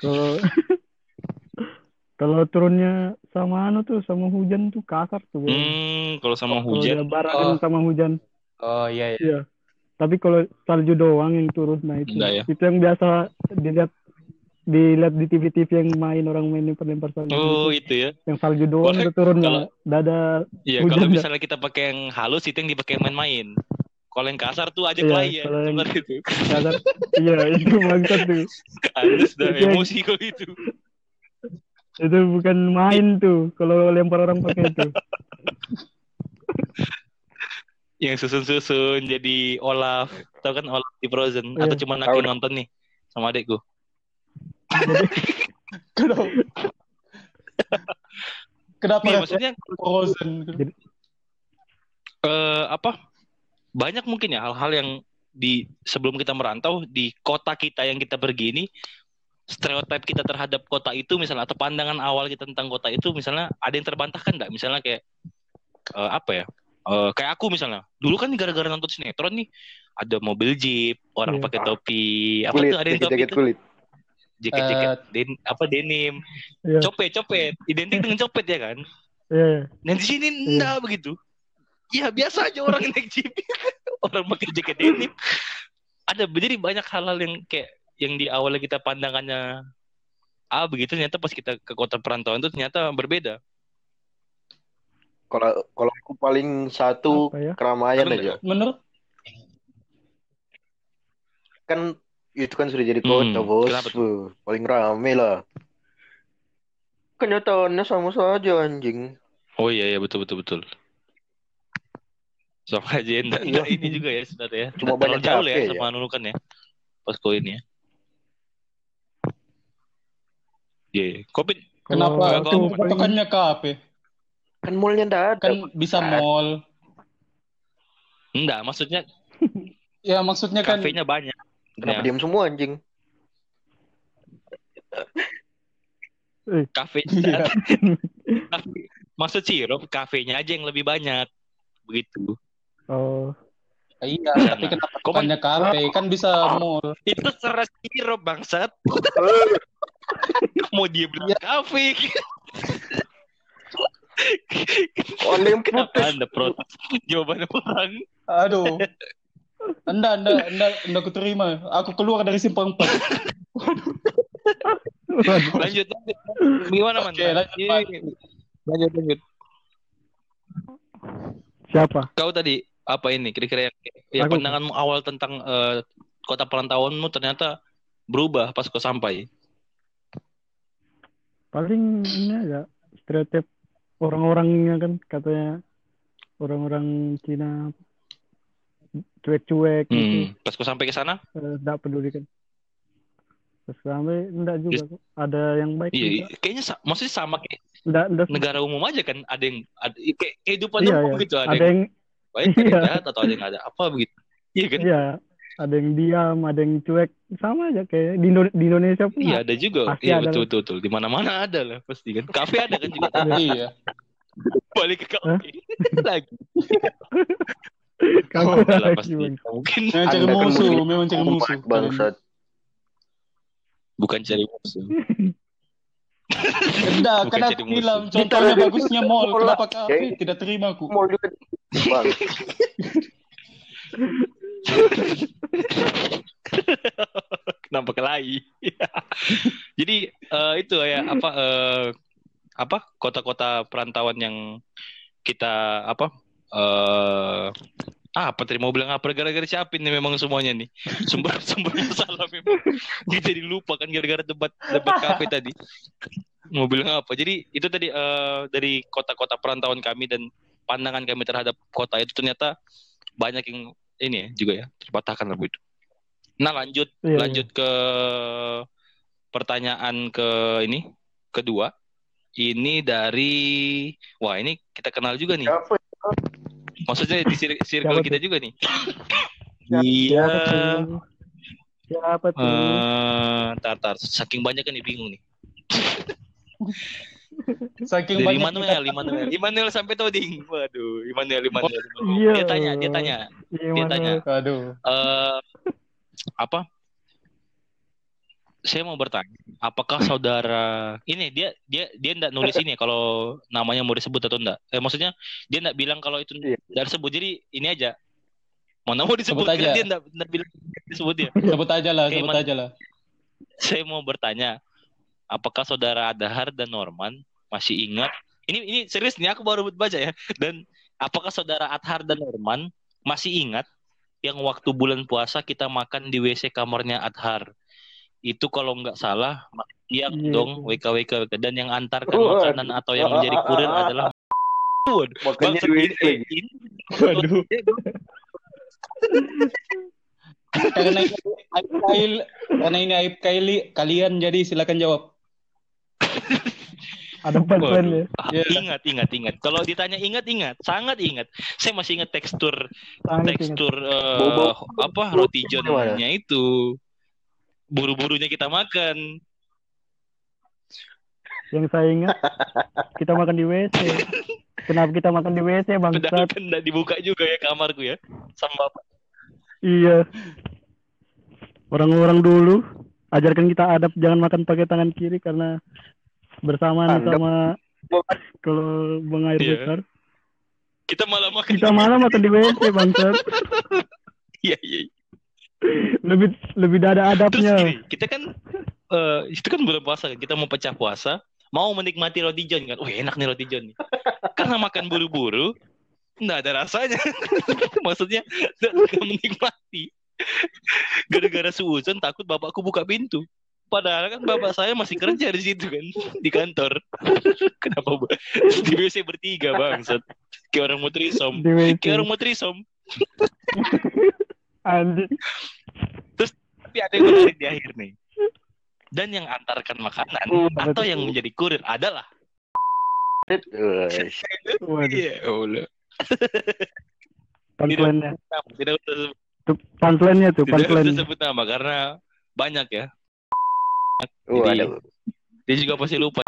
[SPEAKER 1] kalau kalau turunnya sama anu tuh sama hujan tuh kasar tuh.
[SPEAKER 2] Hmm, kalau sama hujan.
[SPEAKER 1] barengan
[SPEAKER 3] Oh.
[SPEAKER 1] sama hujan.
[SPEAKER 3] Oh iya iya.
[SPEAKER 1] Iya. Tapi kalau salju doang yang turun, nah itu
[SPEAKER 2] Enggak ya?
[SPEAKER 1] itu yang biasa dilihat dilihat di TV-TV yang main orang main lempar-lempar salju.
[SPEAKER 2] Oh,
[SPEAKER 1] itu.
[SPEAKER 2] itu ya.
[SPEAKER 1] Yang salju doang tuh turun
[SPEAKER 2] kalau-
[SPEAKER 1] dada
[SPEAKER 2] Iya,
[SPEAKER 1] Hujan
[SPEAKER 2] kalau
[SPEAKER 1] ya?
[SPEAKER 2] misalnya kita pakai yang halus itu yang dipakai main-main. Kalau yang kasar tuh aja
[SPEAKER 1] Iya,
[SPEAKER 2] klien
[SPEAKER 1] kalau yang-
[SPEAKER 2] seperti itu.
[SPEAKER 1] kasar. iya, itu bangsat tuh. *laughs*
[SPEAKER 2] Halus dah
[SPEAKER 1] Itu yang-
[SPEAKER 2] emosi kalau itu.
[SPEAKER 1] Itu bukan main tuh kalau lempar orang pakai itu.
[SPEAKER 2] Yang susun-susun jadi Olaf. Tahu kan Olaf di Frozen
[SPEAKER 1] Iya.
[SPEAKER 2] atau cuma aku nonton nih sama adekku.
[SPEAKER 3] Kenapa? Kenapa ya,
[SPEAKER 2] maksudnya
[SPEAKER 3] Frozen?
[SPEAKER 2] eh apa? Banyak mungkin ya hal-hal yang di sebelum kita merantau di kota kita yang kita pergi ini stereotip kita terhadap kota itu misalnya atau pandangan awal kita tentang kota itu misalnya ada yang terbantahkan enggak? Misalnya kayak eh, apa ya? Eh, kayak aku misalnya. Dulu kan gara-gara nonton sinetron nih ada mobil jeep, orang
[SPEAKER 1] Iya.
[SPEAKER 2] pakai topi, apa
[SPEAKER 4] Kulit,
[SPEAKER 2] tuh ada yang topi
[SPEAKER 4] jaket-jaket
[SPEAKER 2] itu?
[SPEAKER 4] kulit.
[SPEAKER 2] Jaket-jaket
[SPEAKER 3] Eh,
[SPEAKER 2] den, apa denim,
[SPEAKER 1] Iya.
[SPEAKER 2] copet, copet, identik dengan copet ya kan?
[SPEAKER 1] Iya, iya.
[SPEAKER 2] Nah di sini enggak begitu. Ya biasa aja orang naik jeep, *laughs* orang pakai jaket denim. Ada jadi banyak hal-hal yang kayak yang di awalnya kita pandangannya ah begitu ternyata pas kita ke kota perantauan itu ternyata berbeda.
[SPEAKER 4] Kalau kalau aku paling satu
[SPEAKER 1] Apa ya?
[SPEAKER 4] keramaian aja.
[SPEAKER 3] menurut
[SPEAKER 4] Kan itu kan sudah jadi
[SPEAKER 2] Hmm,
[SPEAKER 4] kota, bos.
[SPEAKER 2] kenapa tuh?
[SPEAKER 4] Wuh, paling rame lah. Kenyataannya sama saja anjing.
[SPEAKER 2] Oh iya iya betul betul betul. Sama aja enggak,
[SPEAKER 4] Iya.
[SPEAKER 2] ini juga ya sebenarnya.
[SPEAKER 4] Cuma
[SPEAKER 2] Nggak
[SPEAKER 4] banyak
[SPEAKER 2] jauh lah ya
[SPEAKER 4] capek
[SPEAKER 2] sama Nunukan ya. Pas koin ya. Iya, iya. Kopin
[SPEAKER 3] kenapa
[SPEAKER 2] kalau-
[SPEAKER 3] patokannya kafe?
[SPEAKER 4] Kan mallnya ndak ada.
[SPEAKER 3] Kan bisa mall.
[SPEAKER 2] enggak, maksudnya *laughs*
[SPEAKER 3] Ya maksudnya kan
[SPEAKER 2] kafenya banyak.
[SPEAKER 4] Kenapa
[SPEAKER 2] Ya,
[SPEAKER 4] diam semua anjing?
[SPEAKER 2] kafe
[SPEAKER 3] Iya. *laughs*
[SPEAKER 2] Kafe- maksud sirup kafenya aja yang lebih banyak begitu
[SPEAKER 1] Oh,
[SPEAKER 3] iya,
[SPEAKER 2] Sana.
[SPEAKER 3] tapi kenapa
[SPEAKER 2] Kok
[SPEAKER 3] patokannya kafe? Kan bisa mall.
[SPEAKER 2] itu seras sirup bangsat mau dia bilang
[SPEAKER 3] Iya.
[SPEAKER 2] kafe
[SPEAKER 4] Oh, yang
[SPEAKER 2] kenapa
[SPEAKER 4] protes.
[SPEAKER 2] anda protes jawabannya orang
[SPEAKER 3] Aduh. Anda, anda, anda, anda aku terima. Aku keluar dari simpang empat. *laughs*
[SPEAKER 2] lanjut lanjut gimana man
[SPEAKER 3] Oke, lanjut,
[SPEAKER 2] Iya,
[SPEAKER 3] Man.
[SPEAKER 2] lanjut lanjut
[SPEAKER 1] Siapa?
[SPEAKER 2] Kau tadi apa ini kira-kira yang, yang
[SPEAKER 1] Aku.
[SPEAKER 2] pandanganmu awal tentang eh, kota perantauanmu ternyata berubah pas kau sampai.
[SPEAKER 1] Paling ini aja stereotip orang-orangnya kan katanya orang-orang Cina cuek-cuek gitu,
[SPEAKER 2] Hmm. Pas kau sampai ke sana,
[SPEAKER 1] tidak peduli kan. Terus sampai enggak juga kok. Ada yang baik
[SPEAKER 2] iya,
[SPEAKER 1] juga.
[SPEAKER 2] kayaknya sa- maksudnya sama kayak
[SPEAKER 1] Enggak, enggak.
[SPEAKER 2] negara umum aja kan. Ada yang ada kayak kehidupan
[SPEAKER 1] Iya,
[SPEAKER 2] umum
[SPEAKER 1] iya.
[SPEAKER 2] gitu. Ada,
[SPEAKER 1] Ada
[SPEAKER 2] yang
[SPEAKER 1] yang
[SPEAKER 2] baik, ada yang
[SPEAKER 1] iya.
[SPEAKER 2] jahat, atau ada yang ada apa begitu. Iya kan?
[SPEAKER 1] iya, ada yang diam, ada yang cuek, sama aja kayak di, Indo- di Indonesia pun.
[SPEAKER 2] Iya ada juga.
[SPEAKER 1] Pasti
[SPEAKER 2] Iya
[SPEAKER 1] ada
[SPEAKER 2] betul betul betul. Di mana-mana ada lah pasti kan. Kafe ada kan juga.
[SPEAKER 3] Iya.
[SPEAKER 2] Balik ke kafe *laughs* lagi.
[SPEAKER 1] Kamu
[SPEAKER 2] Oh, lah pasti. Mungkin
[SPEAKER 3] Memang cari musuh, memang cari musuh.
[SPEAKER 4] Bangsat.
[SPEAKER 2] bukan cari musuh.
[SPEAKER 3] Enggak,
[SPEAKER 2] Bukan
[SPEAKER 3] karena aku
[SPEAKER 2] musuh.
[SPEAKER 3] bilang contohnya bagusnya mall, kenapa kafe tidak terima aku.
[SPEAKER 4] Mall juga. Bang.
[SPEAKER 2] Kenapa kelahi? Jadi eh, itu ya apa eh, apa kota-kota perantauan yang kita apa eh ah, apa tadi mau bilang apa? Gara-gara siapin nih memang semuanya nih. Sumber *laughs* sumber masalah memang. Dia jadi lupa kan gara-gara debat debat kafe *laughs* tadi. Mau bilang apa? Jadi itu tadi eh, dari kota-kota perantauan kami dan pandangan kami terhadap kota itu ternyata banyak yang ini ya juga ya terpatahkan lah Bu itu. Nah lanjut
[SPEAKER 1] Iya,
[SPEAKER 2] lanjut ke pertanyaan ke ini kedua. Ini dari wah ini kita kenal juga nih.
[SPEAKER 4] Siapa?
[SPEAKER 2] Maksudnya di cir- circle
[SPEAKER 1] Siapa
[SPEAKER 2] kita juga nih iya
[SPEAKER 1] tuh? Siapa tuh?
[SPEAKER 2] eh tar tar saking banyak kan nih bingung nih *laughs*
[SPEAKER 3] Saking
[SPEAKER 2] dari
[SPEAKER 3] banyak
[SPEAKER 2] Immanuel Immanuel Immanuel sampai Toding waduh Immanuel Immanuel Immanuel.
[SPEAKER 1] Iya.
[SPEAKER 2] dia tanya dia tanya
[SPEAKER 1] Iya,
[SPEAKER 2] dia tanya
[SPEAKER 3] Aduh.
[SPEAKER 2] eh apa? Saya mau bertanya, apakah saudara ini dia dia dia enggak nulis ini ya, kalau namanya mau disebut atau enggak? Eh maksudnya dia enggak bilang kalau itu
[SPEAKER 4] Iya.
[SPEAKER 2] disebut. Jadi ini aja. Mana mau disebut
[SPEAKER 3] Sebut aja.
[SPEAKER 2] dia enggak, enggak bilang disebut ya. *laughs*
[SPEAKER 3] Sebut aja lah,
[SPEAKER 2] Oke,
[SPEAKER 3] sebut aja lah.
[SPEAKER 2] Saya mau bertanya, apakah saudara Adahar dan Norman masih ingat? Ini ini serius nih aku baru baca ya. Dan apakah saudara Adhar dan Norman masih ingat yang waktu bulan puasa kita makan di WC kamarnya Adhar? Itu kalau nggak salah yang
[SPEAKER 1] Iya.
[SPEAKER 2] dong WKWK dan yang antarkan
[SPEAKER 4] Waduh.
[SPEAKER 2] makanan atau yang menjadi kurir *laughs* adalah Waduh,
[SPEAKER 4] Makanya duit
[SPEAKER 2] ini-
[SPEAKER 3] Waduh. Karena ini aib kail, karena ini aib kaili, kalian jadi silakan jawab.
[SPEAKER 1] Ada
[SPEAKER 2] Waduh.
[SPEAKER 1] ya.
[SPEAKER 2] Ah,
[SPEAKER 3] Iya.
[SPEAKER 2] Ingat, ingat, ingat. Kalau ditanya ingat, ingat, sangat ingat. Saya masih ingat tekstur
[SPEAKER 1] Sangat ingat.
[SPEAKER 2] tekstur eh,
[SPEAKER 4] Bobo.
[SPEAKER 2] apa roti jonnya itu buru-burunya kita makan
[SPEAKER 1] Yang saya ingat kita makan di WC. Kenapa kita makan di WC,
[SPEAKER 2] padahal
[SPEAKER 1] bangsat?
[SPEAKER 2] kan dibuka juga ya kamarku ya sama bapak
[SPEAKER 1] Iya. Orang-orang dulu ajarkan kita adab jangan makan pakai tangan kiri karena bersamaan sama kalau buang air
[SPEAKER 2] Iya.
[SPEAKER 1] besar.
[SPEAKER 2] kita malah makan
[SPEAKER 1] Kita malah makan di WC, bangsat. *laughs*
[SPEAKER 2] iya iya
[SPEAKER 1] Lebih lebih ada
[SPEAKER 2] terus
[SPEAKER 1] adabnya.
[SPEAKER 2] gini kita kan eh, itu kan bulan puasa kan kita mau pecah puasa mau menikmati roti john kan. Wih enak nih roti john nih. Karena makan buru-buru nggak ada rasanya. *laughs* Maksudnya nggak menikmati. Gara-gara suuzon takut bapakku buka pintu. Padahal kan bapak saya masih kerja di situ kan di kantor. *laughs* Kenapa di WC bertiga bang kayak orang mau trisom.
[SPEAKER 1] Di WC.
[SPEAKER 2] kayak orang mau trisom.
[SPEAKER 1] Anjing.
[SPEAKER 2] Tapi ada yang menarik di akhir nih dan yang antarkan makanan
[SPEAKER 1] Apa
[SPEAKER 2] atau
[SPEAKER 1] tuh?
[SPEAKER 2] yang menjadi kurir adalah.
[SPEAKER 1] Waduh,
[SPEAKER 2] Iya. Nama, Tidak usah sebut,
[SPEAKER 1] Tuh, punchline-nya tuh,
[SPEAKER 2] tidak usah
[SPEAKER 1] punchline.
[SPEAKER 2] sebut nama karena banyak ya.
[SPEAKER 4] Waduh.
[SPEAKER 2] Dia juga pasti lupa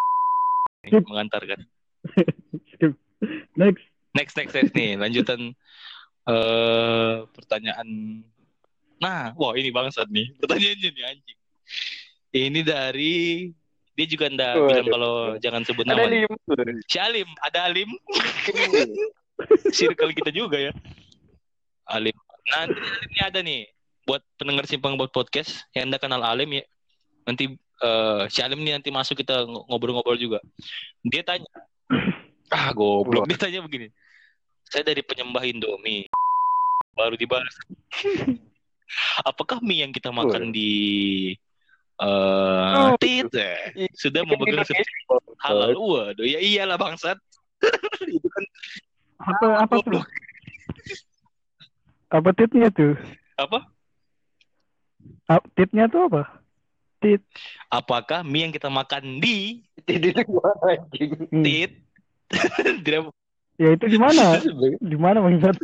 [SPEAKER 1] Skip.
[SPEAKER 2] mengantarkan. *laughs*
[SPEAKER 1] Skip. Next.
[SPEAKER 2] Next, next, next nih lanjutan eh pertanyaan. Nah, wah ini bangsat nih. Pertanyaannya nih anjing. Ini dari dia juga ndak
[SPEAKER 4] Waduh.
[SPEAKER 2] bilang kalau jangan sebut
[SPEAKER 4] Ada
[SPEAKER 2] nama. nih.
[SPEAKER 4] lima.
[SPEAKER 2] Si Alim, ada Alim. *laughs* Circle kita juga ya. Alim. Nah, ini ini ada nih buat pendengar simpang buat podcast yang anda kenal Alim ya. Nanti eh, si Alim nih nanti masuk kita ng- ngobrol-ngobrol juga. Dia tanya, ah goblok. Dia tanya begini, Saya dari penyembah Indomie. Baru dibahas. *laughs* Apakah mie yang kita makan di eh
[SPEAKER 1] Oh.
[SPEAKER 2] tit eh, sudah memegang sertifikat halal? Waduh, ya iyalah bangsat. *laughs* Itu kan
[SPEAKER 1] Apa apa tuh? Apa titnya tuh?
[SPEAKER 2] apa?
[SPEAKER 1] Ap- Titnya tuh apa? Tit.
[SPEAKER 2] Apakah mie yang kita makan di
[SPEAKER 4] Itu gimana anjing?
[SPEAKER 1] Hmm.
[SPEAKER 2] tit? *laughs* Tidak
[SPEAKER 1] Ya itu di mana? Di *laughs* mana bangsat?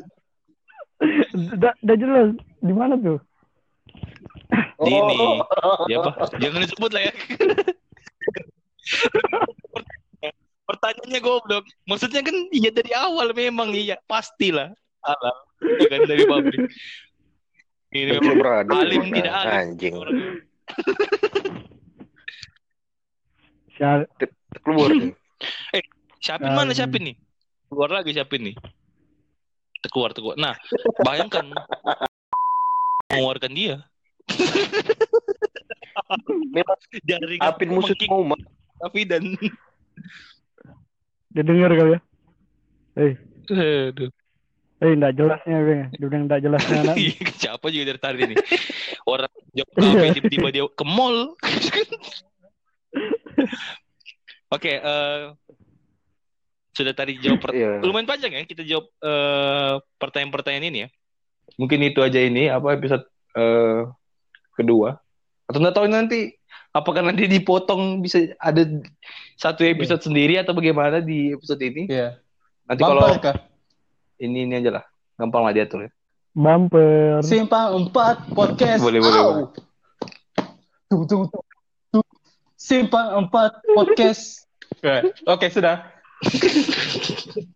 [SPEAKER 1] Udah udah jelas di mana tuh?
[SPEAKER 2] Di ini.
[SPEAKER 4] Oh.
[SPEAKER 2] Ya apa? Jangan disebut lah ya. *laughs* Pertanyaannya goblok. Maksudnya kan iya dari awal memang iya pastilah halal. Bukan dari pabrik. Ini
[SPEAKER 4] Belum
[SPEAKER 2] memang
[SPEAKER 4] beradab.
[SPEAKER 2] alim tidak alim.
[SPEAKER 4] Anjing.
[SPEAKER 1] Syar
[SPEAKER 4] Keluar. nih.
[SPEAKER 2] Siapin mana siapin nih? Keluar lagi siapin nih. Keluar keluar. Nah, bayangkan mengeluarkan dia *laughs*
[SPEAKER 4] Memang
[SPEAKER 2] dari
[SPEAKER 4] apin musuh umat.
[SPEAKER 2] tapi dan
[SPEAKER 1] dia dengar kali ya. Eh,
[SPEAKER 2] Aduh.
[SPEAKER 1] eh enggak jelasnya Bang. Dia bilang enggak jelasnya anak. *laughs*
[SPEAKER 2] Iya, Siapa juga dari tadi nih? Orang jawab *laughs* apa tiba-tiba dia ke mall. Oke, eh, sudah tadi jawab per-
[SPEAKER 4] Iya.
[SPEAKER 2] lumayan panjang ya kita jawab eh, pertanyaan-pertanyaan ini ya. Mungkin itu aja ini apa episode eh, kedua. Atau nggak tahu nanti apakah nanti dipotong bisa ada satu episode sendiri atau bagaimana di episode ini?
[SPEAKER 3] Iya.
[SPEAKER 2] Nanti kalau ini ini aja lah, gampang lah diatur ya.
[SPEAKER 1] Bumper.
[SPEAKER 3] Simpang 4 podcast.
[SPEAKER 2] Boleh, boleh, boleh.
[SPEAKER 3] Tuh, tuh, tuh, tuh. Simpang 4 podcast. Oke, sudah. *laughs*